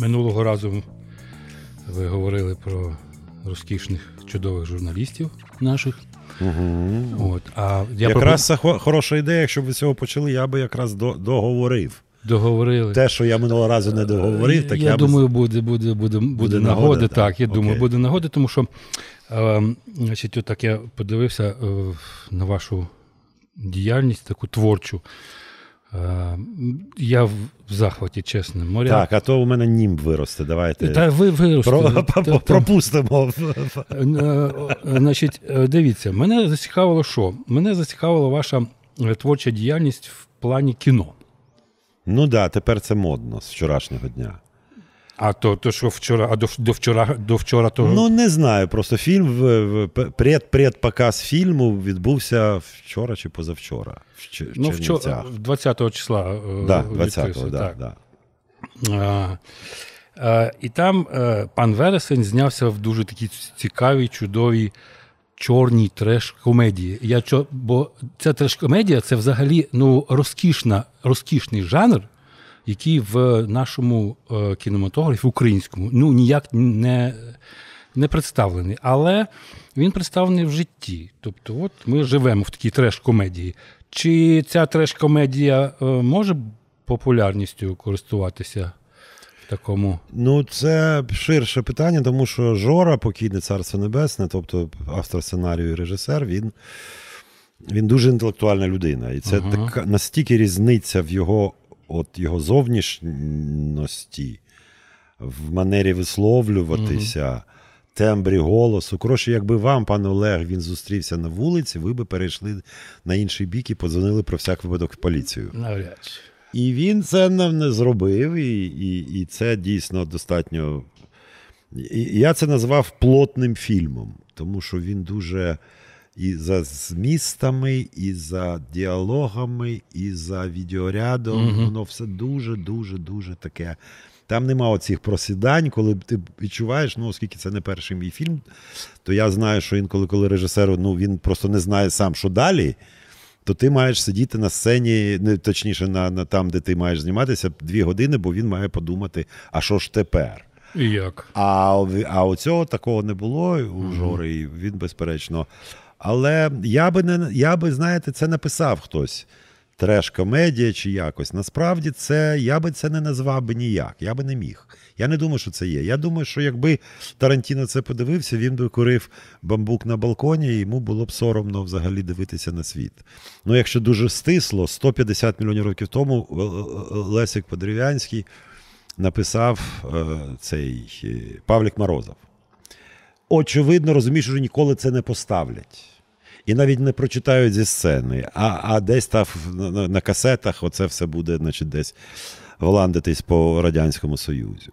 Минулого разу ви говорили про розкішних чудових журналістів наших. Угу. От, а я Якраз це хо- хороша ідея, якщо б ви цього почали, я би якраз до, договорив. договорили. Те, що я минулого разу не договорив, так я, я, думаю, буде, буде, буде, буде, нагода, нагода. так. Так, я Окей. думаю, буде нагода, тому що е, значить, отак я подивився е, на вашу діяльність, таку творчу. Е, я в захваті, чесно. Моря. Так, а то у мене нім виросте. Давайте Та ви виросте. про, та- пропустимо. Е, е, Значить, дивіться, мене зацікавило що? Мене зацікавила ваша творча діяльність в плані кіно. Ну так, да, тепер це модно з вчорашнього дня. А то, то що вчора, а до, до вчора, до вчора то Ну не знаю. Просто фільм в, в пред, предпоказ фільму відбувся вчора чи позавчора. В, ну, вчора, 20 числа. е, Да, відкрився, 20-го, да, так. да. А, а, і там е, пан Вересень знявся в дуже такій цікавій, чудовій чорній треш-комедії. Я чо, бо ця треш-комедія це взагалі ну, розкішна, розкішний жанр, який в нашому е, кінематографі українському ну, ніяк не, не представлений. Але він представлений в житті. Тобто, от ми живемо в такій треш-комедії. Чи ця треш-комедія е, може популярністю користуватися такому? Ну, це ширше питання, тому що Жора, покійне царство небесне, тобто автор сценарію і режисер, він, він дуже інтелектуальна людина. І це Ага. така настільки різниця в його, от, його зовнішності, в манері висловлюватися. Тембрі голосу. Коротше, якби вам, пане Олег, він зустрівся на вулиці, ви би перейшли на інший бік і подзвонили про всяк випадок в поліцію. Навряд чи. І він це нам не зробив, і, і, і це дійсно достатньо. І я це назвав плотним фільмом, тому що він дуже і за змістами, і за діалогами, і за відеорядом. Мгм. Воно все дуже, дуже, дуже таке. Там нема оцих просідань, коли ти відчуваєш, ну, оскільки це не перший мій фільм, то я знаю, що інколи, коли режисер ну, він просто не знає сам, що далі, то ти маєш сидіти на сцені, не точніше, на, на там, де ти маєш зніматися, дві години, бо він має подумати, а що ж тепер? І як? А, а оцього такого не було у Жори, і він, безперечно. Але я би, не, я би, знаєте, це написав хтось. Треш-комедія чи якось. Насправді це я би це не назвав би ніяк. Я би не міг. Я не думаю, що це є. Я думаю, що якби Тарантіно це подивився, він би курив бамбук на балконі, і йому було б соромно взагалі дивитися на світ. Ну, якщо дуже стисло, 150 мільйонів років тому Л- Л- Лесик Подерев'янський написав е, цей е, Павлік Морозов. Очевидно, розумієш, що ніколи це не поставлять. І навіть не прочитають зі сцени, а, а десь там на, на, касетах оце все буде, значить, десь голландитись по Радянському Союзу.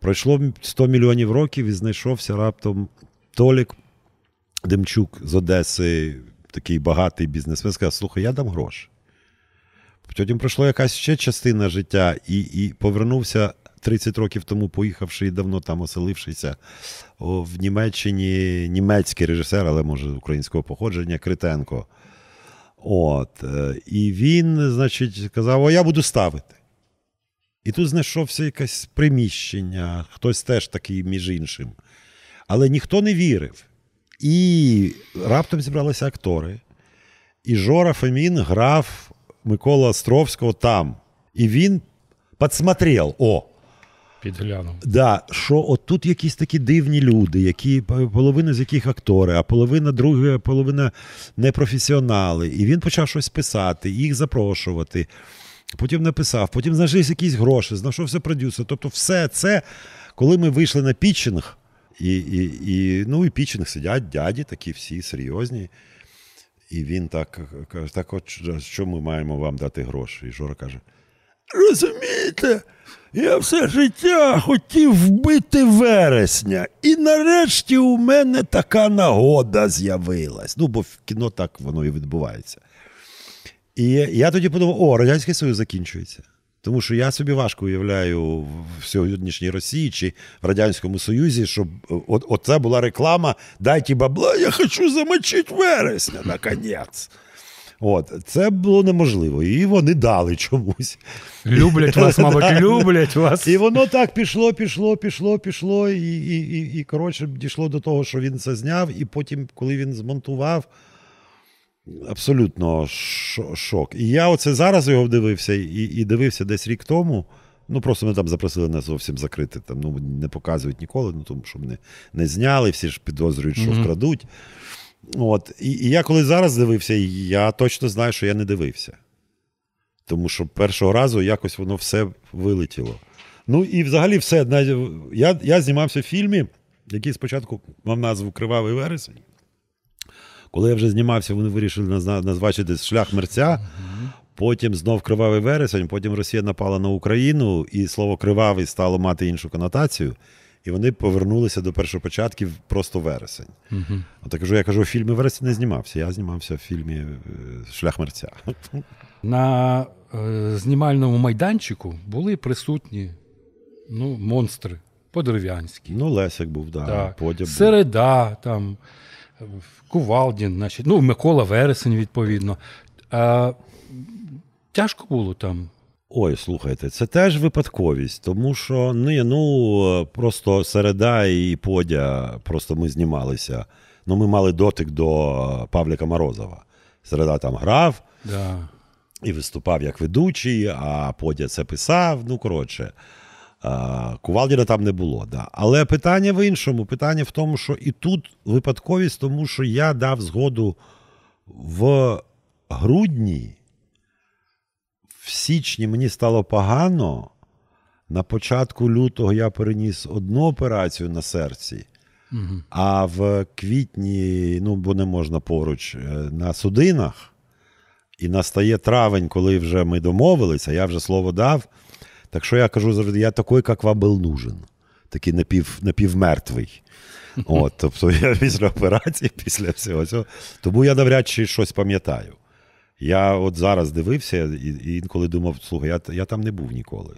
Пройшло 100 мільйонів років і знайшовся раптом Толік Демчук з Одеси, такий багатий бізнесмен, сказав: слухай, я дам гроші. Потім пройшла якась ще частина життя, і, і повернувся 30 років тому, поїхавши і давно там оселившися в Німеччині німецький режисер, але може українського походження, Критенко. От. е, І він, значить, казав: О, я буду ставити. І тут знайшовся якесь приміщення, хтось теж такий, між іншим. Але ніхто не вірив. І раптом зібралися актори. І Жора Фомін грав Микола Островського там. І він підсмотрел, о, Підглянув. да, що от тут якісь такі дивні люди, які половина з яких актори, а половина друга, половина непрофесіонали. І він почав щось писати, їх запрошувати. Потім написав, потім знайшлися якісь гроші, знайшовся продюсер. Тобто, все це, коли ми вийшли на пітчинг, і, і, і, ну, і пітчинг сидять дяді, такі всі серйозні. І він так каже: так от що ми маємо вам дати гроші? І Жора каже: Розумієте, я все життя хотів вбити вересня, і нарешті у мене така нагода з'явилась. Ну, бо в кіно так воно і відбувається. І я тоді подумав: о, Радянський Союз закінчується. Тому що я собі важко уявляю в сьогоднішній Росії чи в Радянському Союзі, щоб от, оце була реклама: дайте бабла, я хочу замочити вересня, наконець. От, це було неможливо. І вони дали чомусь. Люблять вас, мабуть, люблять вас. І воно так пішло, пішло, пішло, пішло, і, і, і, і коротше, дійшло до того, що він це зняв, і потім, коли він змонтував, абсолютно шо- шок. І я оце зараз його дивився і, і дивився десь рік тому. Ну, просто ми там запросили не зовсім закрити, там, ну, не показують ніколи, ну, тому що мене не зняли, всі ж підозрюють, що Мгм. вкрадуть. От. І, і я коли зараз дивився, я точно знаю, що я не дивився. Тому що першого разу якось воно все вилетіло. Ну і взагалі все. Я, я знімався в фільмі, який спочатку мав назву Кривавий вересень. Коли я вже знімався, вони вирішили назвати десь шлях мерця. Потім знов кривавий вересень, потім Росія напала на Україну, і слово кривавий стало мати іншу конотацію. І вони повернулися до першопочатків просто вересень. Мгм. От я кажу, я кажу, в фільмі вересень не знімався. Я знімався в фільмі е, Шлях мерця. На е, знімальному майданчику були присутні ну, монстри по-дерев'янськи. Ну, Лесик був, да, Так. Подя був. Середа, там, е, Кувалдін, значить, ну, Микола Вересень, відповідно. А, тяжко було там. Ой, слухайте, це теж випадковість, тому що ну, ну просто середа і подя, просто ми знімалися. Ну, ми мали дотик до Павліка Морозова. Середа там грав Да. і виступав як ведучий, а подя це писав. Ну, коротше, а, Кувалдіна там не було. Да. Але питання в іншому. Питання в тому, що і тут випадковість, тому що я дав згоду в грудні. В січні мені стало погано. На початку лютого я переніс одну операцію на серці, Угу. а в квітні, ну, бо не можна поруч, е, на судинах. І настає травень, коли вже ми домовилися, я вже слово дав. Так що я кажу завжди, я такий, як вам був нужен. Такий напів, напівмертвий. От, тобто я після операції, після всього цього. Тому я навряд чи щось пам'ятаю. Я от зараз дивився і, інколи думав, слухай, я, я там не був ніколи.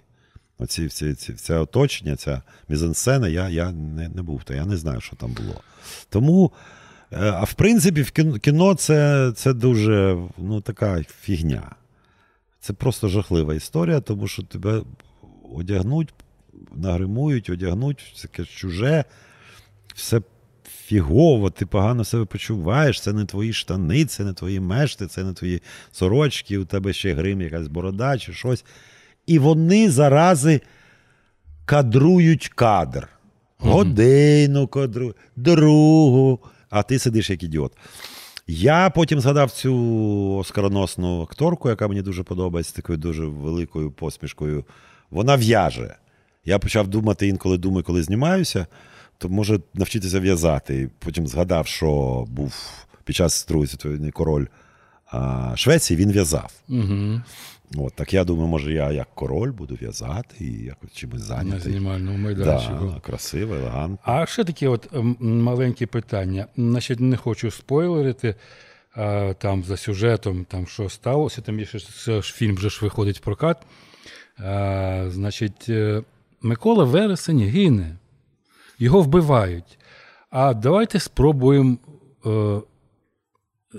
Оці, ці, ці, це оточення, ця мізансцена, я, я не, не був, то я не знаю, що там було. Тому, е, а в принципі, в кіно, це, це дуже ну, така фігня. Це просто жахлива історія, тому що тебе одягнуть, нагримують, одягнуть, все чуже, все фігово, ти погано себе почуваєш, це не твої штани, це не твої мешти, це не твої сорочки, у тебе ще грим, якась борода чи щось. І вони зарази кадрують кадр. Годину кадрують, другу, а ти сидиш як ідіот. Я потім згадав цю оскароносну акторку, яка мені дуже подобається, такою дуже великою посмішкою. Вона в'яже. Я почав думати інколи думаю, коли знімаюся, то може навчитися в'язати. І потім згадав, що був під час Другої світової король а, Швеції, він в'язав. Угу. От, так я думаю, може, я як король буду в'язати і якось чимось На зайнятий. знімальному майданчику. Да, красиво, елегантно. А ще такі от маленькі питання. Значить, не хочу спойлерити. А, там за сюжетом, там що сталося, там є ще фільм вже ж виходить в прокат. А, значить, е, Микола Вересень гине, його вбивають. А давайте спробуємо е,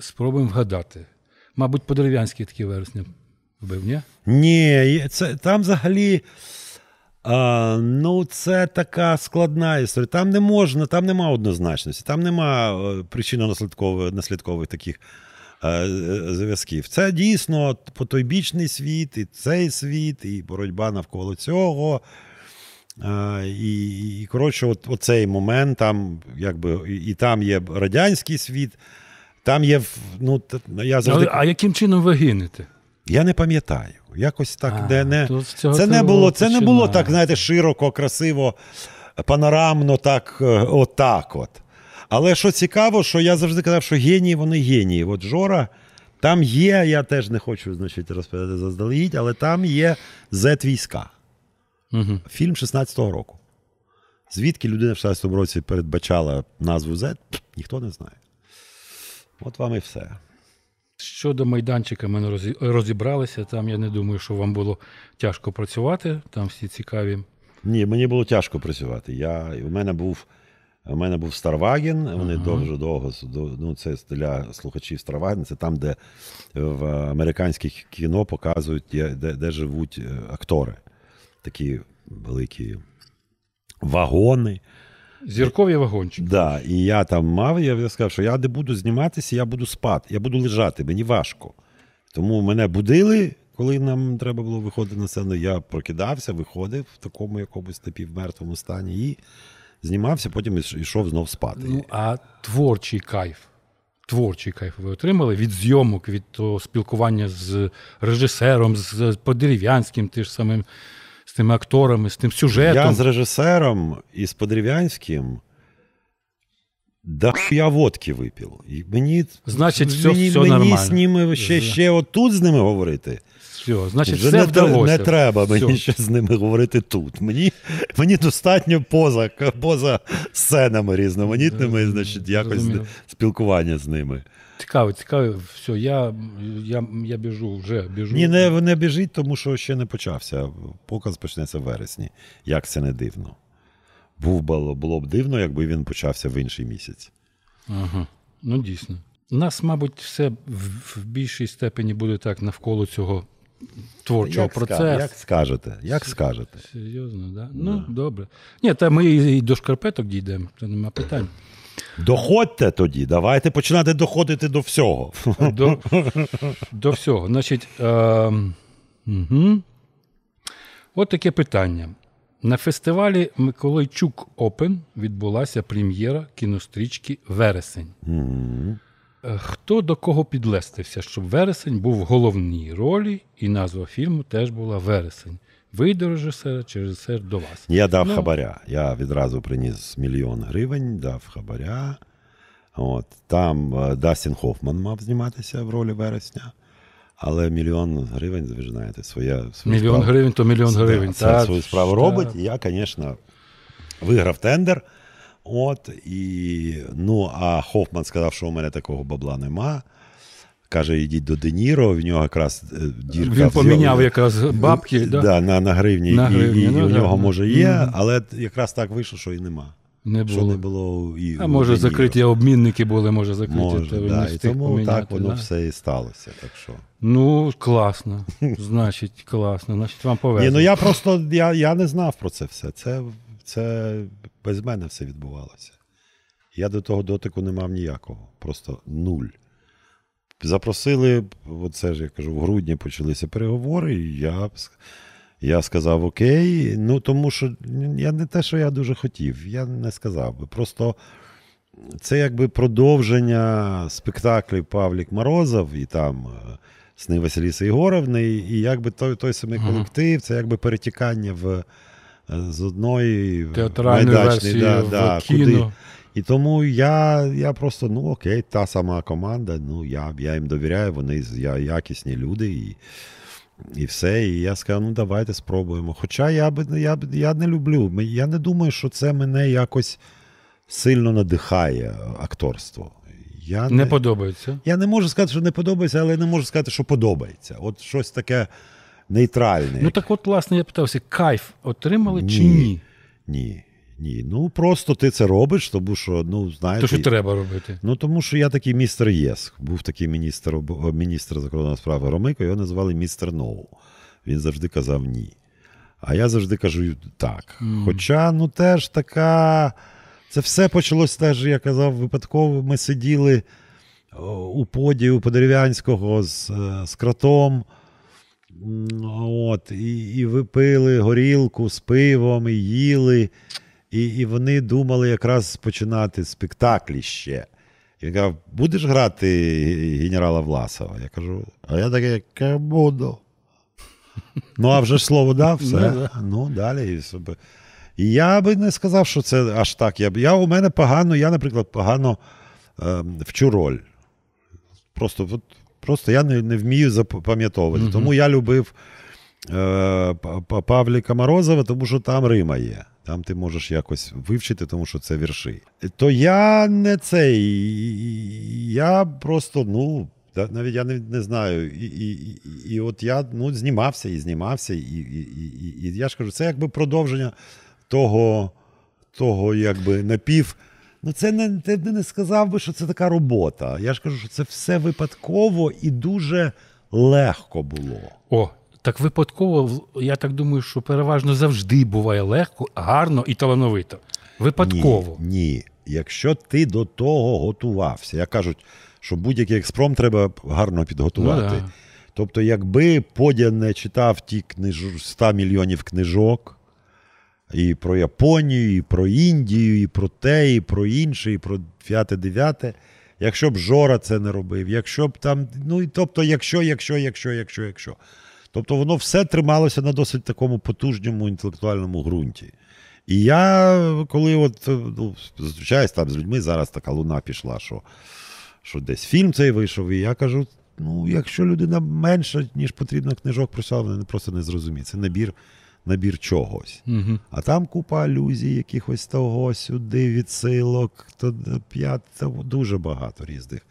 спробуємо вгадати. Мабуть, по-дерев'янськи такі вересня вбив, ні? Ні, це там взагалі. А, ну, це така складна історія. Там не можна, там нема однозначності, там нема е, причинно-наслідкових наслідкових таких е, е, зв'язків. Це дійсно потойбічний світ, і цей світ, і боротьба навколо цього. А, і, і, коротше, от, оцей момент, там, якби, і, і там є радянський світ, там є. Ну, я завжди. Але, а яким чином ви гинете? Я не пам'ятаю. Якось так, А, де не. Це не було, це не було так, знаєте, широко, красиво, панорамно, так, е, отак от. Але що цікаво, що я завжди казав, що генії, вони генії. От Жора, там є, я теж не хочу значить, розповідати заздалегідь, але там є Z-війська. Угу. Фільм 16-го року. Звідки людина в 16-му році передбачала назву Z, ніхто не знає. От вам і все. Щодо майданчика, ми розібралися. Там я не думаю, що вам було тяжко працювати. Там всі цікаві. Ні, мені було тяжко працювати. Я, у мене був У мене був Старваген, вони Ага. дуже довго ну, це для слухачів Старваген, це там, де в американських кіно показують, де, де, де живуть е, актори. Такі великі вагони. Зіркові вагончики. Да, і я там мав, я сказав, що я не буду зніматися, я буду спати, я буду лежати, мені важко. Тому мене будили, коли нам треба було виходити на сцену. Я прокидався, виходив в такому якомусь напівмертвому стані і знімався, потім йшов знов спати. Ну, а творчий кайф. Творчий кайф ви отримали від зйомок, від того спілкування з режисером, з Подерев'янським, ти ж самим, тими акторами, з тим сюжетом. Я з режисером і з Подерев'янським да я водки випив. І мені, Значить, все- мені, все мені нормально. з ними ще, ще отут з ними говорити. Все, значить, Вже все не, вдалося. не треба мені Все. ще з ними говорити тут. Мені, мені достатньо поза, поза сценами різноманітними, Зрозуміло, значить, якось зрозуміло. спілкування з ними. Цікаво, цікаво. Все, я, я, я біжу, вже біжу. Ні, не, не біжіть, тому що ще не почався. Показ почнеться в вересні. Як це не дивно. Був було, було б дивно, якби він почався в інший місяць. Ага. Ну, дійсно. У нас, мабуть, все в, в більшій степені буде так навколо цього творчого Як, процесу. як скажете? Як скажете? Серйозно, да? Ну, добре. Ні, та ми і і до шкарпеток дійдемо, це нема питань. Доходьте тоді, давайте починати доходити до всього. До, до всього. Значить, е, угу. от таке питання. На фестивалі Миколайчук Опен відбулася прем'єра кінострічки Вересень. Е, Хто до кого підлестився, щоб вересень був в головній ролі, і назва фільму теж була Вересень. Ви до режисера чи режисер до вас? Я дав Ну. хабаря. Я відразу приніс мільйон гривень, дав хабаря. От. Там е, Дастін Хоффман мав зніматися в ролі вересня. Але мільйон гривень, ви ж знаєте, своє свою Мільйон справу. гривень то мільйон гривень. Це так, свою справу так. робить. І я, звісно, виграв тендер. От, і, ну, а Хоффман сказав, що у мене такого бабла нема. Каже, йдіть до Де Ніро, в нього якраз е, дірка. Він поміняв якраз бабки. Да? Да, на, на гривні, На і, гривні, і, ну, у нього може є, але якраз так вийшло, що і нема. Не Що не було і А може закриті обмінники були, може закриті. Може, та да, і тому поміняти, так воно да? все і сталося. Так що. Ну, класно. Значить, класно. Значить, вам повезло. Ні, ну я просто я, я не знав про це все. Це, це без мене все відбувалося. Я до того дотику не мав ніякого. Просто нуль. Запросили, оце ж я кажу, в грудні почалися переговори, і я, я сказав окей. Ну, тому що я не те, що я дуже хотів, я не сказав би. Просто це якби продовження спектаклів Павлік Морозов і там е, сни Василіси Ігоровни, і, якби той, той самий колектив, це якби перетікання в, е, з одної Театральної майдачної, версії да, в да, кіно. куди. І тому я, я просто, ну окей, та сама команда, ну я, я їм довіряю, вони я, якісні люди і, і все. І я сказав, ну давайте спробуємо. Хоча я би я, я не люблю, я не думаю, що це мене якось сильно надихає акторство. Я Не подобається. я не можу сказати, що не подобається, але не можу сказати, що подобається. От щось таке нейтральне. Ну так от, власне, я питався, кайф отримали чи ні? Ні. Ні. Ну просто ти це робиш, тому що, ну, знаєте. То, що треба робити. Ну, тому що я такий містер Yes. Був такий міністр, міністр закордонних справ Громико, його називали містер No. Він завжди казав ні. А я завжди кажу так. Хоча, ну теж така. Це все почалось теж, я казав, випадково. Ми сиділи у поді у Подерев'янського з, е, з кротом. От, і, і ви пили горілку з пивом, і їли. І, і вони думали якраз починати спектаклі ще. І він казав, будеш грати генерала Власова? Я кажу, а я такий, яке буду. Ну, а вже ж слово дав, Ну, все. Ну, далі. І, я би не сказав, що це аж так. Я, я у мене погано, я, наприклад, погано е, вчу роль. Просто, от, просто я не, не вмію запам'ятовувати. Тому я любив Павліка Морозова, тому що там Рима є. Там ти можеш якось вивчити, тому що це вірші. То я не цей. Я просто, ну, навіть я не, не знаю. І, і, і, от я ну, знімався і знімався, і, і, і, і я ж кажу, це якби продовження того, того якби напів. Ну, це не ти не сказав би, що це така робота. Я ж кажу, що це все випадково і дуже легко було. О, так випадково, я так думаю, що переважно завжди буває легко, гарно і талановито. Випадково. Ні, ні. Якщо ти до того готувався, як кажуть, що будь-який експром треба гарно підготувати. Ну, да. Тобто, якби Подя не читав ті книж... 100 мільйонів книжок, і про Японію, і про Індію, і про те, і про інше, і про п'яте, дев'яте. Якщо б Жора це не робив, якщо б там, ну і тобто, якщо, якщо, якщо, якщо, якщо. Тобто воно все трималося на досить такому потужному інтелектуальному ґрунті. І я, коли от ну, зустрічаюсь там з людьми, зараз така луна пішла, що, що десь фільм цей вийшов, і я кажу: ну, якщо людина менше, ніж потрібно книжок прочитала, вона просто не зрозуміє. Це набір, набір чогось. Угу. А там купа алюзій, якихось того, сюди, відсилок, то п'ят, то дуже багато різних.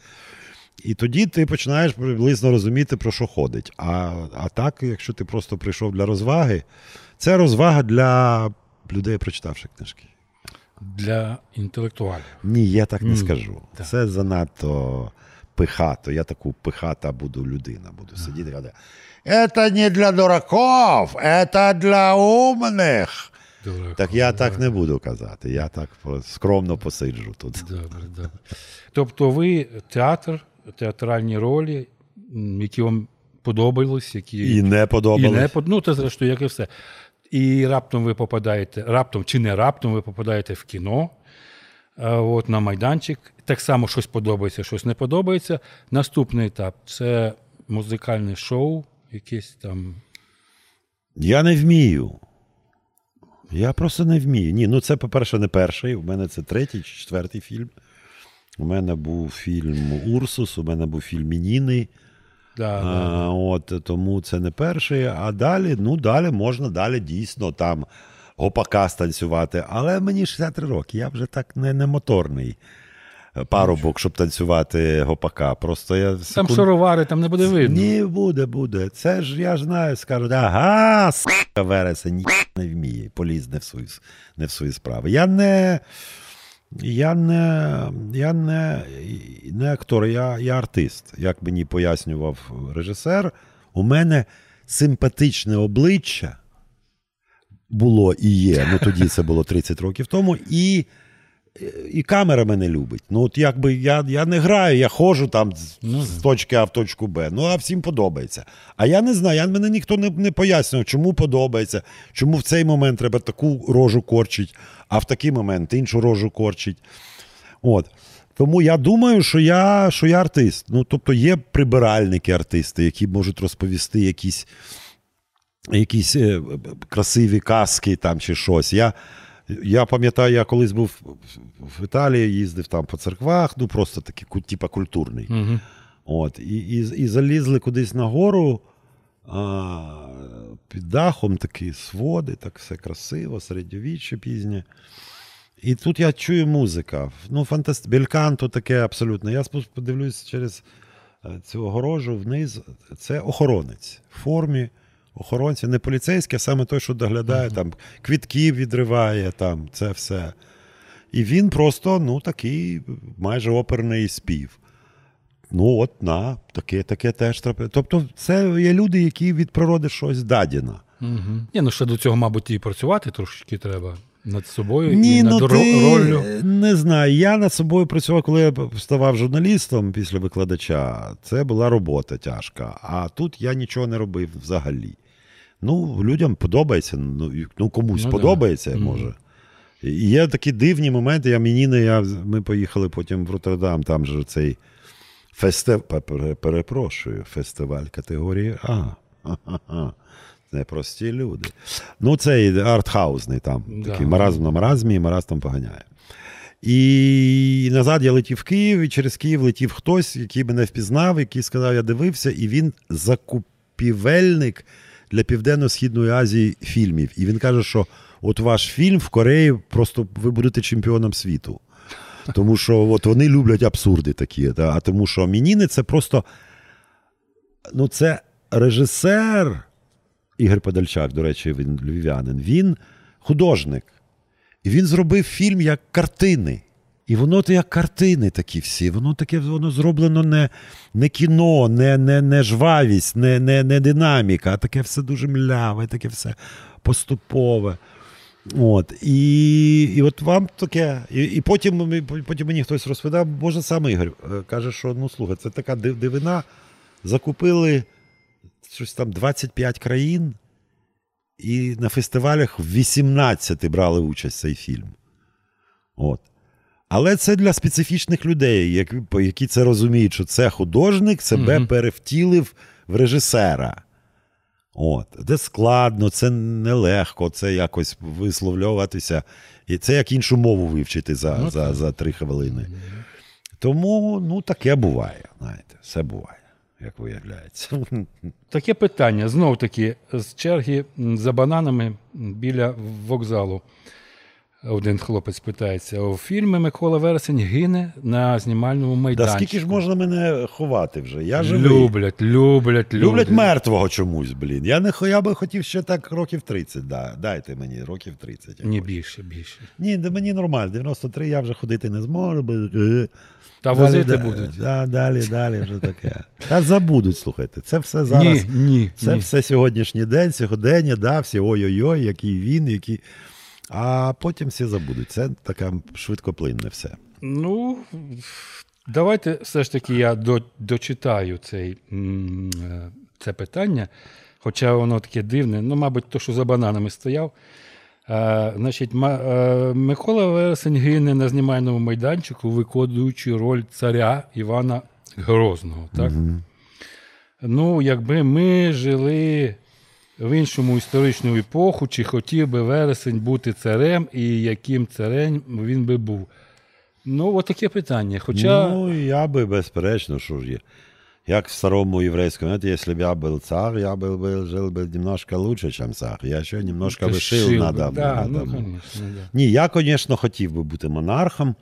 І тоді ти починаєш приблизно розуміти, про що ходить. А, а так, якщо ти просто прийшов для розваги, це розвага для людей, прочитавши книжки. Для інтелектуалів. Ні, я так не Ні, скажу. так. Це занадто пихато. Я таку пихата буду людина, буду сидіти і казати. Це не для дураков, це для умних. Добре. Так я так не буду казати. Я так скромно посиджу тут. Добре, добре. Тобто ви театр, театральні ролі, які вам подобались, які І не і не под- ну, це зрештою, як і все. І раптом ви попадаєте, раптом чи не раптом ви попадаєте в кіно, от, на майданчик. Так само щось подобається, щось не подобається. Наступний етап це музикальне шоу, якесь там. Я не вмію. Я просто не вмію. Ні, ну це, по-перше, не перший. У мене це третій чи четвертий фільм. У мене був фільм Урсус, у мене був фільм Мініни. Да, да. От, тому це не перший. А далі, ну, далі можна далі дійсно там гопака станцювати. Але мені 63 роки, я вже так не, не моторний парубок, щоб танцювати гопака. Просто я Там шаровари, там не буде видно. Ні, буде, буде. Це ж я ж знаю, скажуть, ага, с**ка вересень, ні, не вміє, поліз не в свої, не в свої справи. Я не. Я не, я не, не актор, я, я артист. Як мені пояснював режисер, у мене симпатичне обличчя було і є. Ну тоді це було 30 років тому, і, і камера мене любить. Ну, от якби я, я не граю, я ходжу там Ну, з точки А в точку Б. Ну, а всім подобається. А я не знаю, я, мене ніхто не, не пояснював, чому подобається, чому в цей момент треба таку рожу корчить, а в такий момент іншу рожу корчить. От. Тому я думаю, що я, що я артист. Ну, тобто є прибиральники артисти, які можуть розповісти якісь, якісь е, красиві казки там чи щось. Я, я пам'ятаю, я колись був в Італії, їздив там по церквах, ну просто такий, типа культурний. Угу. От, і, і, і залізли кудись нагору а, під дахом такі своди, так все красиво, середньовіччя пізнє. І тут я чую музика. Ну, фантаст... Бельканто таке абсолютно. Я подивлюсь через е, цю огорожу вниз. Це охоронець в формі охоронця, не поліцейський, а саме той, що доглядає, там квітків відриває, там це все. І він просто ну, такий майже оперний спів. Ну, от на, таке, таке теж трапляє. Тобто, це є люди, які від природи щось дадіна. Угу. Ні, ну ще до цього, мабуть, і працювати трошечки треба над собою Ні, і ну над ти, роллю. не знаю. Я над собою працював, коли я ставав журналістом після викладача. Це була робота тяжка. А тут я нічого не робив взагалі. Ну, людям подобається, ну, ну комусь Ну, подобається, Мгм. може. І є такі дивні моменти. Я мені не я, ми поїхали потім в Роттердам, там же цей фестиваль, перепрошую, фестиваль категорії А. Ха-ха-ха. Непрості люди. Ну, цей артхаузний там. Да. Такий маразм на маразмі, і маразм там поганяє. І назад я летів в Київ, і через Київ летів хтось, який мене впізнав, який сказав, я дивився, і він закупівельник для Південно-Східної Азії фільмів. І він каже, що от ваш фільм в Кореї просто ви будете чемпіоном світу. Тому що от вони люблять абсурди такі. Та, а тому що Мініни це просто. Ну, це режисер Ігор Подальчак, до речі, він львів'янин. Він художник. І він зробив фільм як картини. І воно то як картини такі всі. Воно таке воно зроблено не, не кіно, не, не, не жвавість, не, не, не динаміка, а таке все дуже мляве, таке все поступове. От, і, і от вам таке. І, і потім, потім мені хтось розповідав, може сам Ігор е, каже, що ну слухай, це така дивина. Закупили щось там 25 країн, і на фестивалях в 18 брали участь цей фільм. От. Але це для специфічних людей, які, які це розуміють, що це художник себе Мгм. перевтілив в режисера. От. Це складно, це нелегко, це якось висловлюватися. І це як іншу мову вивчити за, Ну, за, за три хвилини. Тому ну, таке буває, знаєте, все буває, як виявляється. Таке питання знов таки з черги за бананами біля вокзалу. Один хлопець питається: у фільмі Микола Вересень гине на знімальному Та майданчику. скільки ж можна мене ховати вже? Я живий. Люблять, люблять, люблять. Люблять мертвого чомусь, блін. Я не я би хотів ще так років 30. Да. Дайте мені років 30. я Ні, хочу. більше, більше. Ні, да мені нормально. 93 я вже ходити не зможу. бо, е. Та Далі, возити да- будуть. Да, далі, далі вже таке. Та забудуть, слухайте. Це все зараз. Ні, ні, Це ні. все сьогоднішній день, сьогодення, да, всі ой-ой-ой, який він, який. А потім всі забудуть. Це таке швидкоплинне все. Ну, давайте все ж таки я до, дочитаю цей, е, це питання, хоча воно таке дивне, ну, мабуть, то, що за бананами стояв. Е, значить, Ма- е, Микола Вересень гине на знімальному майданчику, виконуючи роль царя Івана Грозного. Так? Ну, якби ми жили в іншому історичну епоху, чи хотів би Вересень бути царем, і яким царем він би був? Ну, от таке питання. Хоча Ну, я би, безперечно, що ж є. Як в старому єврейському, знаєте, якщо б я був цар, я бы, бы, жил бы немножко лучше, чем цар. Я ще немножко би шил шив, надо. да, надо ну, було. конечно, да. Ні, я, звісно, хотів би бути монархом.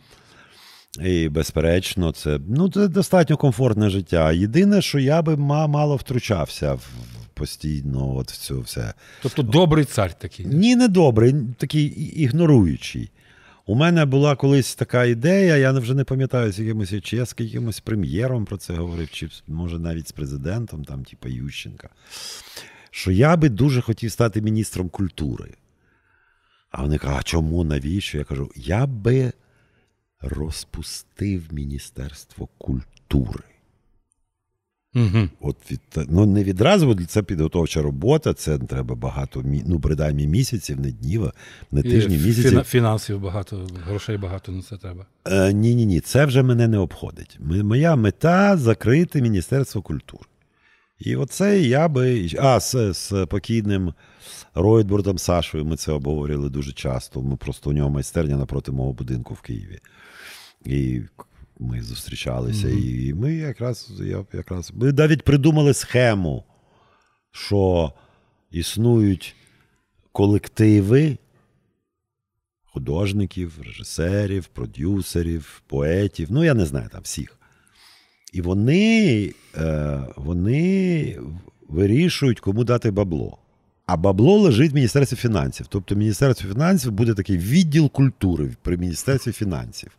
І, безперечно, це, ну, це достатньо комфортне життя. Єдине, що я би ма- мало втручався в, в постійно от в цю все. Тобто добрий цар такий. Ні, не добрий, такий ігноруючий. У мене була колись така ідея, я вже не пам'ятаю з якимось чи я з якимось прем'єром про це говорив, чи може навіть з президентом, там, типу Ющенка, що я би дуже хотів стати міністром культури. А вони кажуть, а чому, навіщо? Я кажу, я би розпустив Міністерство культури. Угу. От від, ну не відразу, бо це підготовча робота, це треба багато, ну, принаймні місяців, не днів, не тижні, місяців. Фінансів багато, грошей багато на це треба. Е, ні, ні, ні, це вже мене не обходить. Моя мета закрити Міністерство культури. І оце я би. А, з, з покійним Ройтбурдом Сашою ми це обговорювали дуже часто. Ми просто у нього майстерня напроти мого будинку в Києві. І ми зустрічалися. І ми якраз, я, якраз ми навіть придумали схему, що існують колективи художників, режисерів, продюсерів, поетів, ну я не знаю там всіх. І вони, е, вони вирішують, кому дати бабло. А бабло лежить в Міністерстві фінансів. Тобто Міністерство фінансів буде такий відділ культури при Міністерстві фінансів.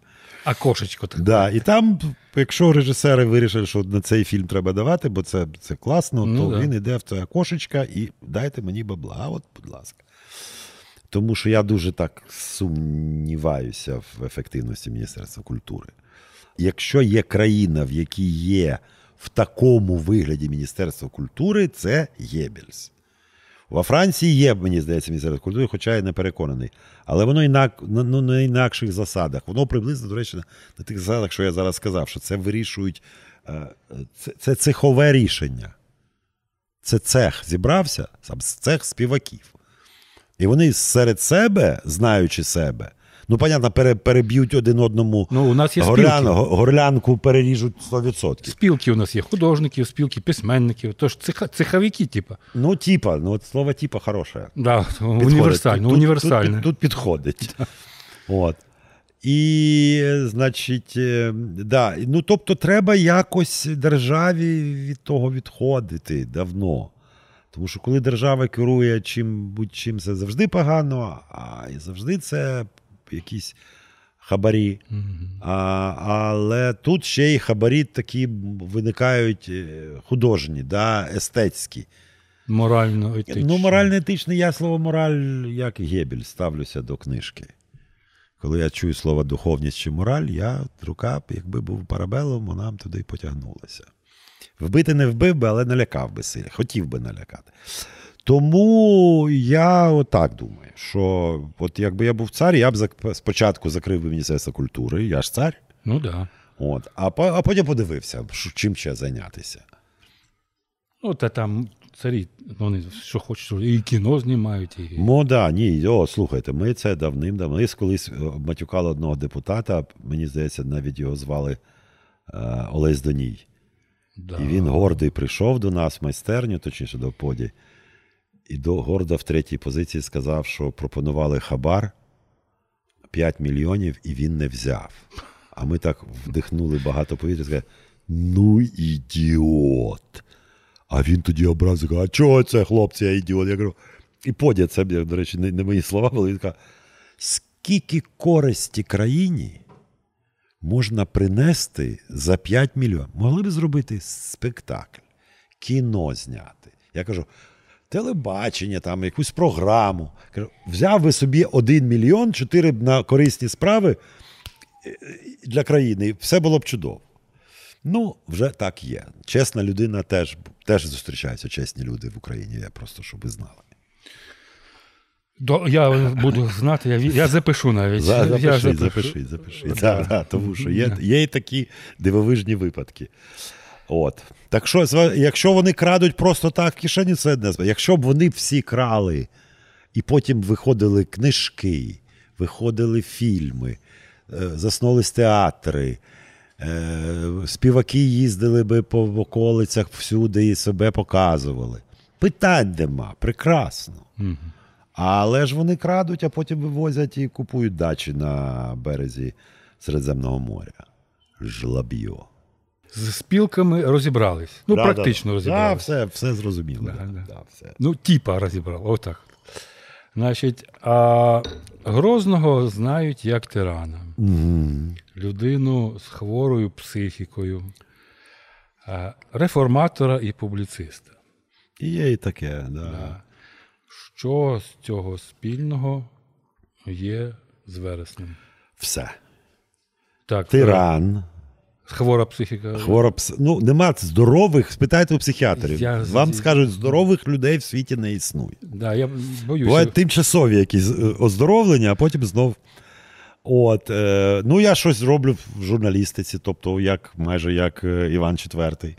А кошечко так. Да, і там, якщо режисери вирішили, що на цей фільм треба давати, бо це, це класно, Ну, то да. він йде в це окошечко і дайте мені бабла. А от, будь ласка. Тому що я дуже так сумніваюся в ефективності Міністерства культури. Якщо є країна, в якій є в такому вигляді Міністерство культури, це Єбельс. Во Франції є, мені здається, Міністерство культури, хоча я не переконаний. Але воно інак, на- ну, на інакших засадах. Воно приблизно, до речі, на, на тих засадах, що я зараз сказав, що це вирішують. е, Це, це цехове рішення. Це цех зібрався, сам цех співаків. І вони серед себе, знаючи себе, ну, понятно, пере, переб'ють один одному Ну, у нас є горлян, горлянку переріжуть 100%. Спілки у нас є художників, спілки письменників, тож цеха, цеховики, типу. Ну, типа, ну от слово типа хороше. Да, універсально, Тут- універсальне. Тут, тут, тут підходить. От. І, значить, е, да. ну, тобто, треба якось державі від того відходити давно. Тому що коли держава керує чим будь-чим, це завжди погано, а і завжди це якісь хабарі. А, але тут ще й хабарі такі виникають е, художні, да, естетські. Морально етично. Ну, морально-етичне, я слово мораль, як Гебель, ставлюся до книжки. Коли я чую слово духовність чи мораль, я рука, якби був парабелом, вона б туди й потягнулася. Вбити не вбив би, але налякав би сильно, хотів би налякати. Тому я отак думаю, що от якби я був цар, я б спочатку закрив би Міністерство культури, я ж цар, Ну так. Да. от, а, а потім подивився, чим ще зайнятися. Ну, та там царі, вони що хочуть, і кіно знімають, і. Ну да, ні, о, слухайте, ми це давним-давно. Ми колись е, матюкали одного депутата, мені здається, навіть його звали е, Олесь Доній. Да. І він гордий прийшов до нас в майстерню, точніше до поді, і до, гордо в третій позиції сказав, що пропонували хабар 5 мільйонів, і він не взяв. А ми так вдихнули багато повітря і сказали: ну, ідіот. А він тоді образив, а чого це, хлопці, я ідіот? Я кажу, і подя, це, до речі, не, мої слова, були. Він каже, скільки користі країні можна принести за 5 мільйонів. Могли б зробити спектакль, кіно зняти. Я кажу, телебачення, там, якусь програму. Взяв би собі 1 мільйон, 4 б на корисні справи е, для країни, і все було б чудово. Ну, вже так є. Чесна людина теж, теж зустрічаються чесні люди в Україні. Я просто щоб ви знали. До, я буду знати, я, я запишу навіть. За, я запиши, запишу. запиши, запиши. Да, да, тому що є, є і такі дивовижні випадки. От. Так що, якщо вони крадуть просто так в кишені, це не зва- Якщо б вони всі крали, і потім виходили книжки, виходили фільми, е, заснулись театри, е, співаки їздили би по околицях всюди і себе показували. Питань нема, прекрасно. Але ж вони крадуть, а потім вивозять і купують дачі на березі Середземного моря. Жлаб'йо. З спілками розібрались. Ну, Да, практично да, розібрались. Да, все, все зрозуміло. Да, Да, да. да, все. Ну, типа розібрали. Отак. Значить, а Грозного знають як тирана. Мгм. Людину з хворою психікою, а, реформатора і публіциста. І є і таке, да. Да. Що з цього спільного є з вереснем? Все. Так, Тиран, Хвора психіка. хвора пс... Ну, нема здорових, спитайте у психіатрів. Я- Вам скажуть, здорових людей в світі не існує. Да, я боюся. Бувають тимчасові якісь е, оздоровлення, а потім знов. От, е, ну, я щось роблю в журналістиці, тобто, як, майже як е, Іван IV.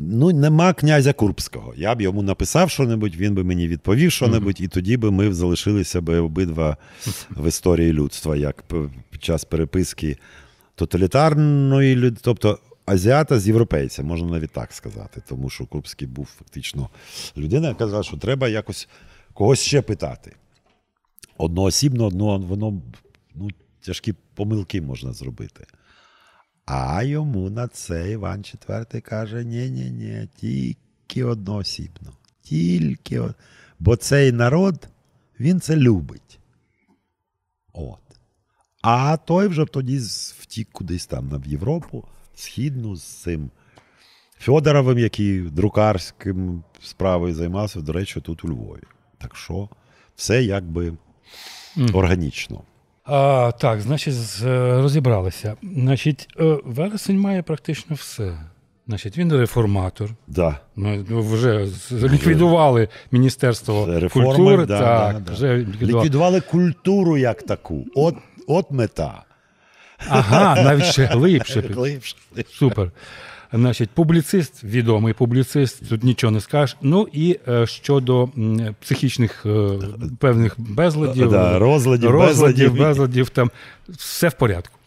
Ну, нема князя Курбського. Я б йому написав що-небудь, він би мені відповів що-небудь, і тоді би ми залишилися би обидва в історії людства, як під час переписки тоталітарної людини, тобто азіата з європейцем, можна навіть так сказати, тому що Курбський був фактично людина, яка казала, що треба якось когось ще питати. Одноосібно, одно, воно ну, тяжкі помилки можна зробити. А йому на це Іван IV каже: ні-ні, ні тільки одноосібно. Тільки. Бо цей народ, він це любить. От. А той вже тоді втік кудись там в Європу, Східну з цим Фьодоровим, який друкарським справою займався, до речі, тут у Львові. Так що все якби органічно. А, так, значить, е, розібралися. Значить, е, вересень має практично все. Значить, він реформатор. Да. Ми ну, вже ліквідували Міністерство реформи, культури. да, так, да, да. вже ліквідували. Ліквідували культуру як таку. От, от мета. Ага, навіть ще глибше. Глибше. Супер. Значить, публіцист, відомий публіцист, тут нічого не скажеш. Ну і е, щодо м, психічних е, певних безладів, Да, розладів, розладів, безладів. безладів, там все в порядку.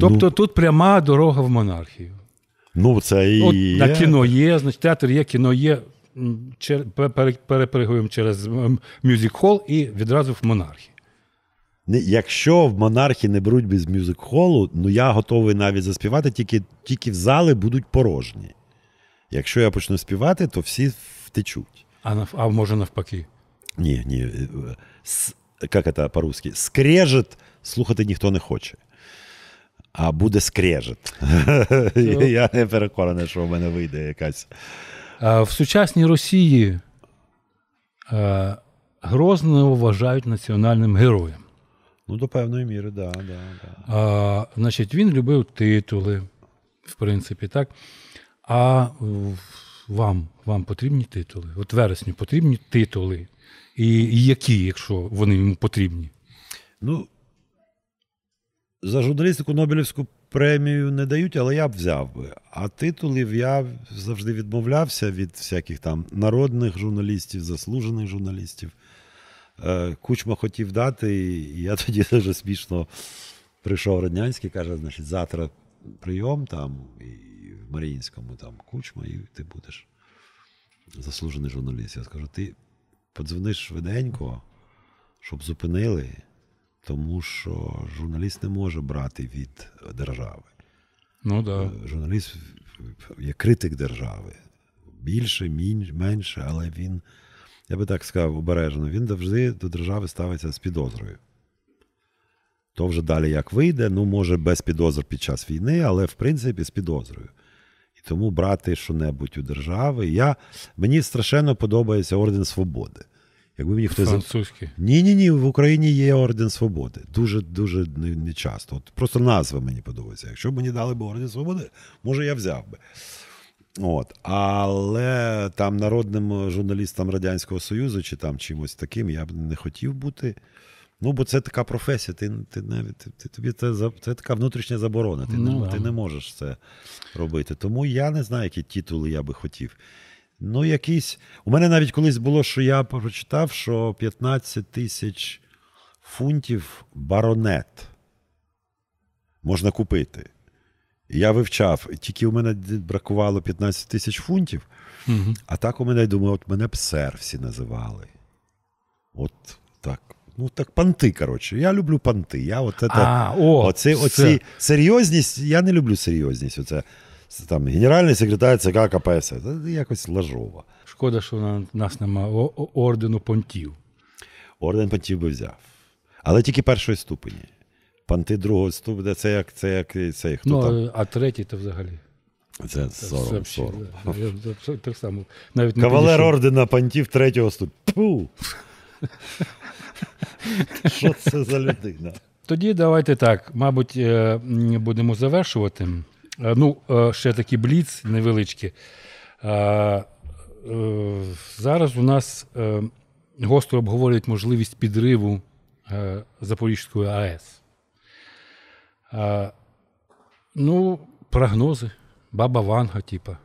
Тобто тут пряма дорога в монархію. Ну, це і От є. на кіно є, значить, театр є, кіно є. м, чер- пе- пере- Перепригуємо через мюзик-хол і відразу в монархію. Якщо в монархі не беруть без мюзик-холу, ну я готовий навіть заспівати, тільки, тільки в зали будуть порожні. Якщо я почну співати, то всі втечуть. А, нав- а може навпаки. Ні, ні. е, с- як це по-русски, скрежет слухати ніхто не хоче. А буде скрежет. Я не переконаний, що в мене вийде якась. В сучасній Росії е, Грозного вважають національним героєм. Ну, до певної міри, да, да, да. А, значить, він любив титули, в принципі, так. А вам, вам потрібні титули? От вересню потрібні титули. І, і які, якщо вони йому потрібні? Ну, за журналістику Нобелівську премію не дають, але я б взяв би. А титулів я завжди відмовлявся від всяких там народних журналістів, заслужених журналістів. Е, Кучма хотів дати, і я тоді дуже смішно прийшов Раднянський, каже, значить, завтра прийом там і в Маріїнському там Кучма, і ти будеш заслужений журналіст. Я скажу, ти подзвониш швиденько, щоб зупинили, тому що журналіст не може брати від держави. Ну. Да. Журналіст є критик держави. Більше, менше, але він, я би так сказав, обережно, він завжди до держави ставиться з підозрою. То вже далі як вийде, ну, може, без підозр під час війни, але в принципі з підозрою. І тому брати що-небудь у держави. Я, мені страшенно подобається Орден Свободи. Якби мені хтось. Французькі. ні, ні, ні, в Україні є Орден Свободи. Дуже дуже не, не часто. От просто назва мені подобається. Якщо б мені дали б Орден Свободи, може я взяв би. От. Але там народним журналістам Радянського Союзу чи там чимось таким я б не хотів бути. Ну, бо це така професія. Ти, ти, не, ти, тобі це, це така внутрішня заборона. Ти, Ну, не, да. ти не можеш це робити. Тому я не знаю, які титули я би хотів. Ну, якийсь. У мене навіть колись було, що я прочитав, що 15 тисяч фунтів баронет можна купити. Я вивчав, тільки у мене бракувало 15 тисяч фунтів, Угу. а так у мене я думаю, от мене б сер всі називали. От так. Ну, так панти, коротше. Я люблю панти. Я от це, А, о, оці, оці серйозність, я не люблю серйозність. Оце, це там, генеральний секретар ЦК КПС. Це якось лажово. Шкода, що на нас нема о- о- ордену понтів. Орден пантів би взяв. Але тільки першої ступені. Панти другого ступеня, це як це як цей, хто Ну, там. а- третій то взагалі. Це сором, сором. да. Так само. Навіть не Кавалер підійшов. ордена пантів третього ступеня. Що це за людина? Тоді давайте так. Мабуть, е, будемо завершувати. Е, Ну, е, ще такий бліц невеличкий. Е, Зараз у нас гостро обговорюють можливість підриву Запорізької АЕС. Ну, прогнози. Баба Ванга, типа.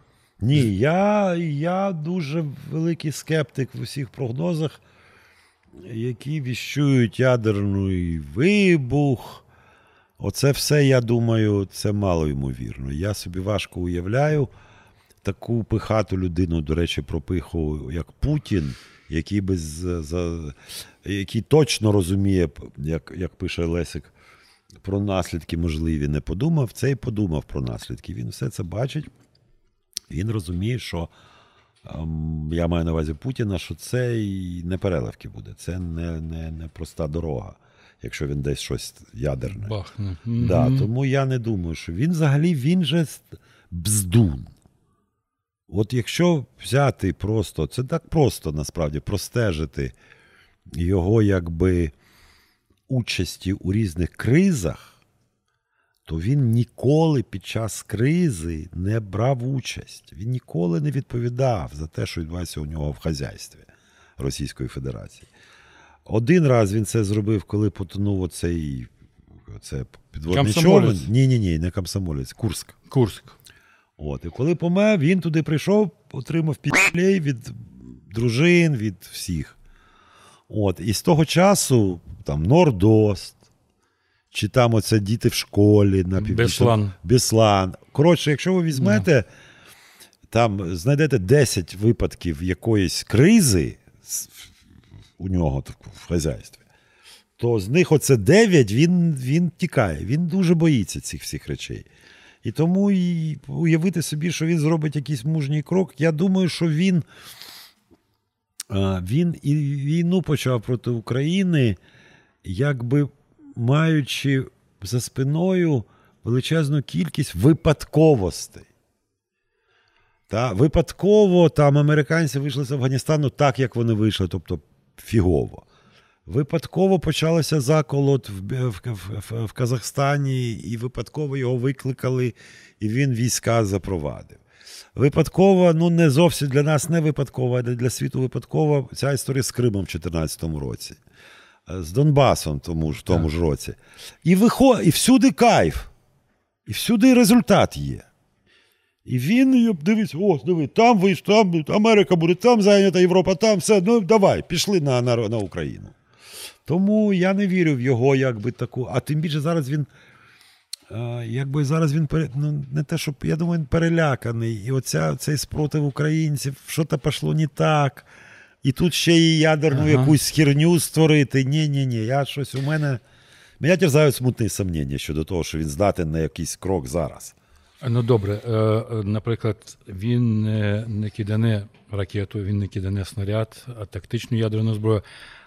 Ні, я, я дуже великий скептик в усіх прогнозах, які віщують ядерний вибух. Оце все, я думаю, це мало ймовірно. Я собі важко уявляю таку пихату людину, до речі, про пиху, як Путін, який, без, за, який точно розуміє, як, як пише Лесик, про наслідки можливі не подумав, цей подумав про наслідки. Він все це бачить. Він розуміє, що ем, я маю на увазі Путіна, що це і не переливки буде, це не, не, не проста дорога, якщо він десь щось ядерне. Бахне. Да, Мгм. тому я не думаю, що він взагалі він же бздун. От якщо взяти просто, це так просто насправді простежити його якби участі у різних кризах, то він ніколи під час кризи не брав участь. Він ніколи не відповідав за те, що відбувається у нього в хазяйстві Російської Федерації. Один раз він це зробив, коли потонув оцей це підводний човен. Ні, ні, ні, не комсомолець, Курськ. Курськ. От, і коли помер, він туди прийшов, отримав підлей від дружин, від всіх. От, і з того часу там Нордост, чи там оце діти в школі на північному- Беслан. Беслан. Коротше, якщо ви візьмете, там знайдете 10 випадків якоїсь кризи у нього так, в хазяйстві, то з них оце 9 він, він тікає. Він дуже боїться цих всіх речей. І тому і уявити собі, що він зробить якийсь мужній крок. Я думаю, що він, він і війну почав проти України якби маючи за спиною величезну кількість випадковостей. Та, Випадково там американці вийшли з Афганістану так, як вони вийшли, тобто фігово. Випадково почався заколот в, в, в, в Казахстані, і випадково його викликали, і він війська запровадив. Випадково, ну не зовсім для нас не випадково, а для світу випадково ця історія з Кримом в 2014 році, з Донбасом тому ж, в тому ж році. І, виход... і всюди кайф, і всюди результат є. І він дивиться, о, диви, там вийш, там Америка буде там зайнята, Європа там, все, ну давай, пішли на, на, на Україну. Тому я не вірю в його якби таку. А тим більше зараз він. Якби зараз він ну, не те, щоб я думаю, він переляканий. І оця, цей спротив українців, що то пішло не так. І тут ще і ядерну ага. якусь херню створити. Ні, ні, ні. Я щось у мене. Мене терзають смутні сумніння щодо того, що він здатен на якийсь крок зараз. Ну добре, е, наприклад, він не кидане ракету, він не кидане снаряд, а тактичну ядерну зброю.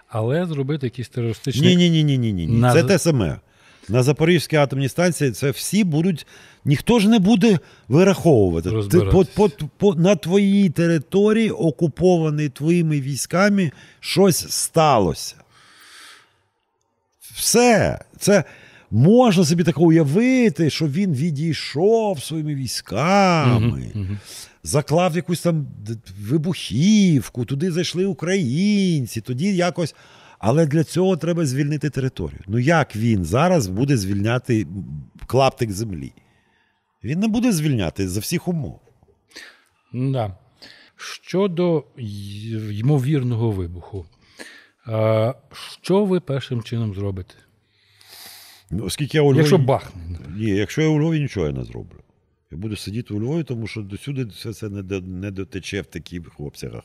Але зробити якісь терористичні. Ні, ні, ні, ні, ні, ні. Це те саме. На Запорізькій атомній станції це всі будуть. Ніхто ж не буде вираховувати. Ти, по, по, по, На твоїй території, окупованій твоїми військами, щось сталося. Все. Це можна собі таке уявити, що він відійшов своїми військами. Угу, угу заклав якусь там вибухівку, туди зайшли українці, тоді якось. Але для цього треба звільнити територію. Ну як він зараз буде звільняти клаптик землі? Він не буде звільняти за всіх умов. Да. Щодо ймовірного вибуху, що ви першим чином зробите? Ну, оскільки я у Львові... Якщо бахне. Ні, якщо я у Львові нічого я не зроблю. Я буду сидіти у Львові, тому що досюди все це не не дотече в таких обсягах.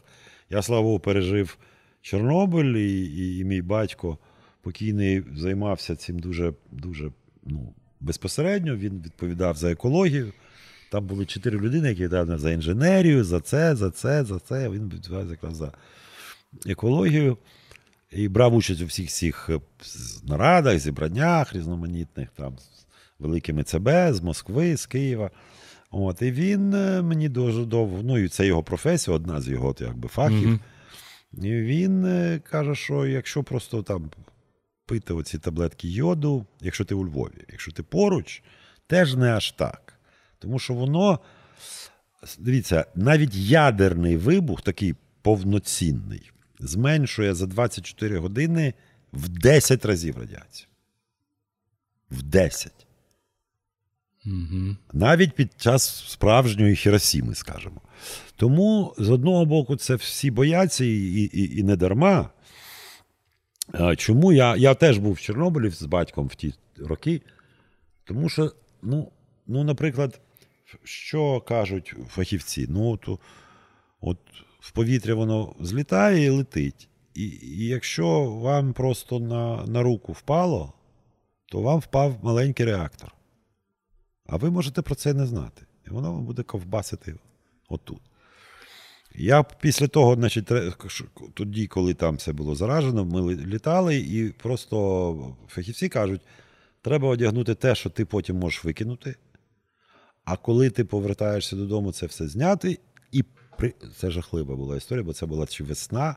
Я, слава Богу, пережив Чорнобиль, і, і, і мій батько покійний займався цим дуже дуже ну, безпосередньо. Він відповідав за екологію. Там були чотири людини, які відповідали за інженерію, за це, за це, за це. Він відповідав якраз за екологію. І брав участь у всіх всіх е, нарадах, зібраннях різноманітних, там, з великими ЦБ, з Москви, з Києва. От, І він е, мені дуже довго, ну і це його професія, одна з його якби, фахів. Mm-hmm. І він е, каже, що якщо просто там пити оці таблетки йоду, якщо ти у Львові, якщо ти поруч, теж не аж так. Тому що воно, дивіться, навіть ядерний вибух, такий повноцінний, зменшує за 24 години в 10 разів радіацію. В 10. Угу. Навіть під час справжньої Хіросіми, скажімо. Тому, з одного боку, це всі бояться і і, і не дарма. Чому я я теж був в Чорнобилі з батьком в ті роки? Тому що, ну, ну наприклад, що кажуть фахівці? Ну, от, от в повітря воно злітає і летить. І, і якщо вам просто на, на руку впало, то вам впав маленький реактор. А ви можете про це не знати. І воно вам буде ковбасити отут. Я після того, значить, тоді, коли там все було заражено, ми літали, і просто фахівці кажуть, треба одягнути те, що ти потім можеш викинути. А коли ти повертаєшся додому, це все зняти. І при... це жахлива була історія, бо це була чи весна,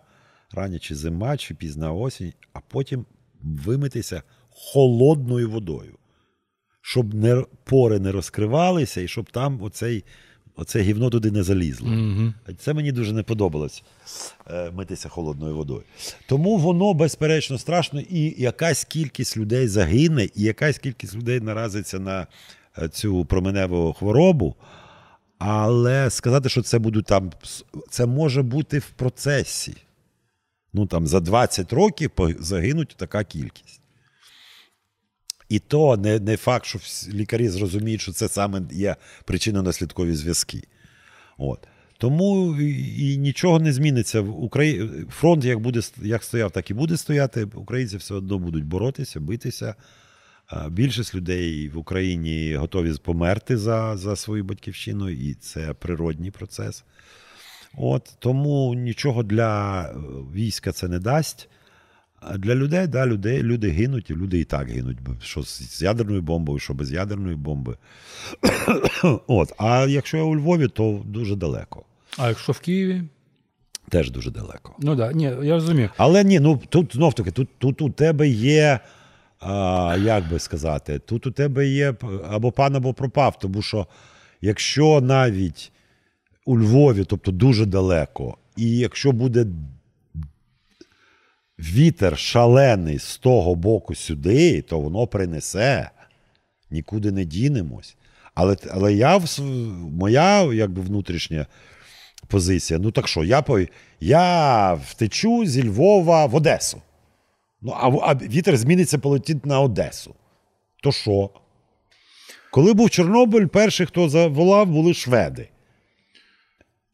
рання, чи зима, чи пізна осінь, а потім вимитися холодною водою щоб не, пори не розкривалися і щоб там оцей, оце гівно туди не залізло. Mm-hmm. Це мені дуже не подобалось е, митися холодною водою. Тому воно, безперечно, страшно, і якась кількість людей загине, і якась кількість людей наразиться на е, цю променеву хворобу. Але сказати, що це будуть там, це може бути в процесі. Ну там за 20 років загинуть така кількість. І то не не факт, що лікарі зрозуміють, що це саме є причинно-наслідкові зв'язки. От. Тому і нічого не зміниться. Украї... Фронт як буде як стояв, так і буде стояти. Українці все одно будуть боротися, битися. Більшість людей в Україні готові померти за за свою батьківщину, і це природній процес. От, Тому нічого для е, війська це не дасть. А для людей, да, людей, люди гинуть, і люди і так гинуть. Що з ядерною бомбою, що без ядерної бомби. От. А якщо я у Львові, то дуже далеко. А якщо в Києві? Теж дуже далеко. Ну так, да. ні, я розумію. Але ні, ну тут знов таки, тут, тут у тебе є, а, як би сказати, тут у тебе є або пан, або пропав. Тому що якщо навіть у Львові, тобто дуже далеко, і якщо буде вітер шалений з того боку сюди, то воно принесе, нікуди не дінемось. Але, але я, моя якби внутрішня позиція. Ну так що, я, я втечу зі Львова в Одесу. Ну, а, а вітер зміниться, полетить на Одесу. То що? Коли був Чорнобиль, перший, хто заволав, були шведи.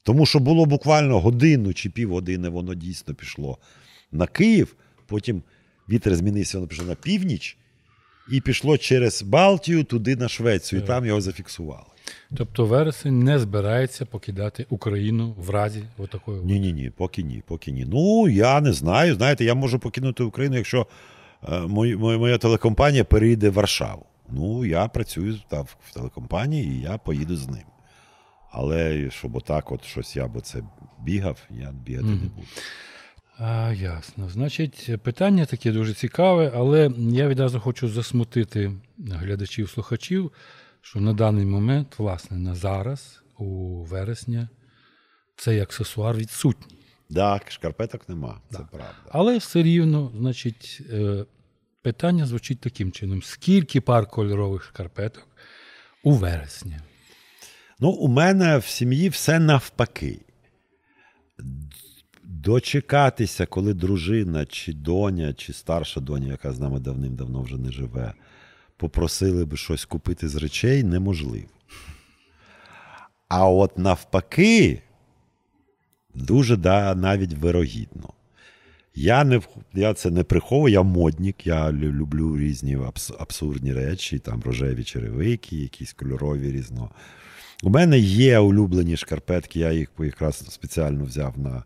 Тому що було буквально годину чи півгодини, воно дійсно пішло на Київ. Потім вітер змінився, воно пішло на північ, і пішло через Балтію туди на Швецію, і там його зафіксували. Тобто вересень не збирається покидати Україну в разі отакої. Ні, ні, ні, поки ні, поки ні. Ну, я не знаю. Знаєте, я можу покинути Україну, якщо е, моя, моя телекомпанія перейде в Варшаву. Ну, я працюю та, в, телекомпанії, і я поїду з ним. Але щоб отак, от щось я би це бігав, я бігати не буду. А, ясно. Значить, питання таке дуже цікаве, але я відразу хочу засмутити глядачів, слухачів, що на даний момент, власне, на зараз, у вересня, цей аксесуар відсутній. Так, шкарпеток нема, це правда. Але все рівно, значить, е, питання звучить таким чином: скільки пар кольорових шкарпеток у вересні? Ну, у мене в сім'ї все навпаки. Дочекатися, коли дружина, чи доня, чи старша доня, яка з нами давним-давно вже не живе, попросили би щось купити з речей, неможливо. А от навпаки, дуже да, навіть вирогідно. Я, не, я це не приховую, я модник, я люблю різні абс, абсурдні речі, там рожеві черевики, якісь кольорові різно. У мене є улюблені шкарпетки, я їх якраз спеціально взяв на,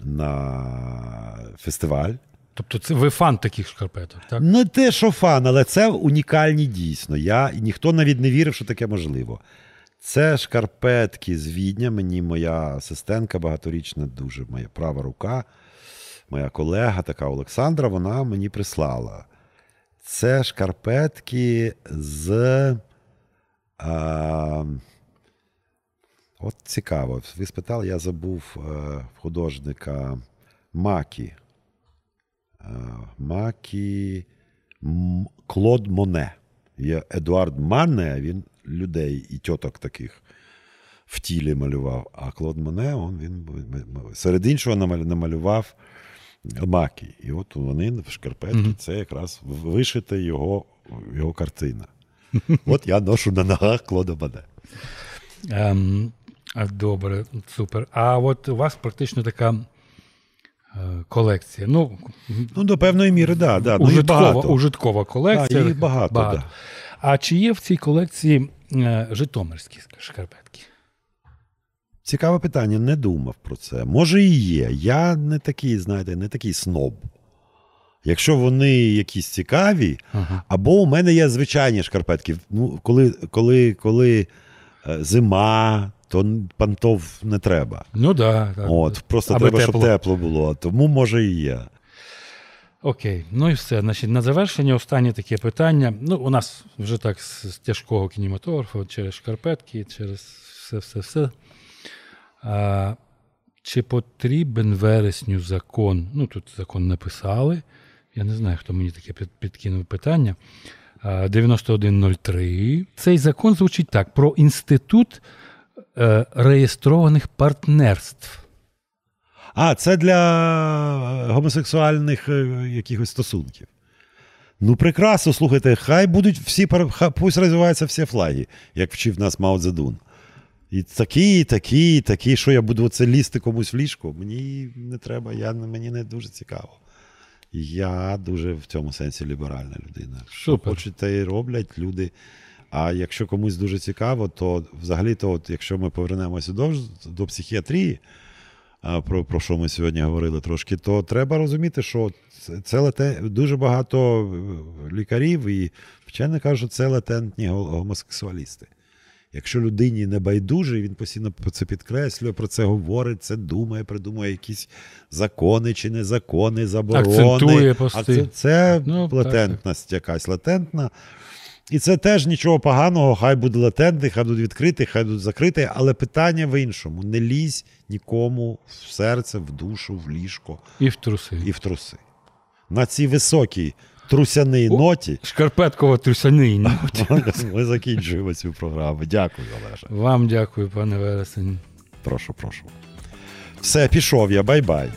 на фестиваль. Тобто, це ви фан таких шкарпеток, так? Не те, що фан, але це унікальні дійсно. Я, ніхто навіть не вірив, що таке можливо. Це шкарпетки з Відня. Мені моя асистентка багаторічна, дуже моя права рука, моя колега, така Олександра, вона мені прислала. Це шкарпетки з. А, от цікаво. Ви спитали, я забув е, художника Макі. Е, Макі Клод Моне. Є Едуард Мане, він людей і тьоток таких в тілі малював. А Клод Моне, он, він серед іншого намалював Макі. І от вони в шкарпетки, це якраз вишита його, його картина. От я ношу на ногах Клода Моне. Ем, добре, супер. А от у вас практично така е, колекція. Ну, Ну, до певної міри, да, да. Ну, ужиткова, ужиткова колекція. Да, їх багато, да. А чи є в цій колекції е, житомирські шкарпетки? Цікаве питання, не думав про це. Може і є. Я не такий, знаєте, не такий сноб. Якщо вони якісь цікаві, Ага. або у мене є звичайні шкарпетки. Ну, коли, коли, коли е, зима, то пантов не треба. Ну да, так. От, просто Аби треба, тепло. щоб тепло було. Тому може і є. Окей, ну і все. Значить, на завершення останнє таке питання. Ну, у нас вже так з, з тяжкого кінематографу, через шкарпетки, через все, все, все. А, чи потрібен вересню закон? Ну, тут закон написали. Я не знаю, хто мені таке під- підкинув питання. А, 9103. Цей закон звучить так: про інститут е, реєстрованих партнерств. А, це для е, гомосексуальних е, якихось стосунків. Ну, прекрасно, слухайте, хай будуть всі хай, пусть розвиваються всі флаги, як вчив нас Мао Цзедун. І такі, і такі, і такі, що я буду оце лізти комусь в ліжко. Мені не треба, я, мені не дуже цікаво. Я дуже в цьому сенсі ліберальна людина. Що хочуть, те і роблять люди. А якщо комусь дуже цікаво, то взагалі, то от, якщо ми повернемося до, до психіатрії, про, про що ми сьогодні говорили трошки, то треба розуміти, що це, лате, дуже багато е, лікарів і вчені кажуть, що це латентні гомосексуалісти. Якщо людині не байдуже, він постійно це підкреслює, про це говорить, це думає, придумує якісь закони чи незакони, заборони. Акцентує пости. це, це Ну, латентність якась латентна. І це теж нічого поганого, хай буде латентний, хай буде відкритий, хай буде закритий, але питання в іншому: не лізь нікому в серце, в душу, в ліжко І в труси. і в труси. На цій високій трусяній О. ноті Шкарпеткова трусяний. ми закінчуємо цю програму. Дякую, Олежа. Вам дякую, пане Вересень. Прошу, прошу. Все, пішов я, bye-bye.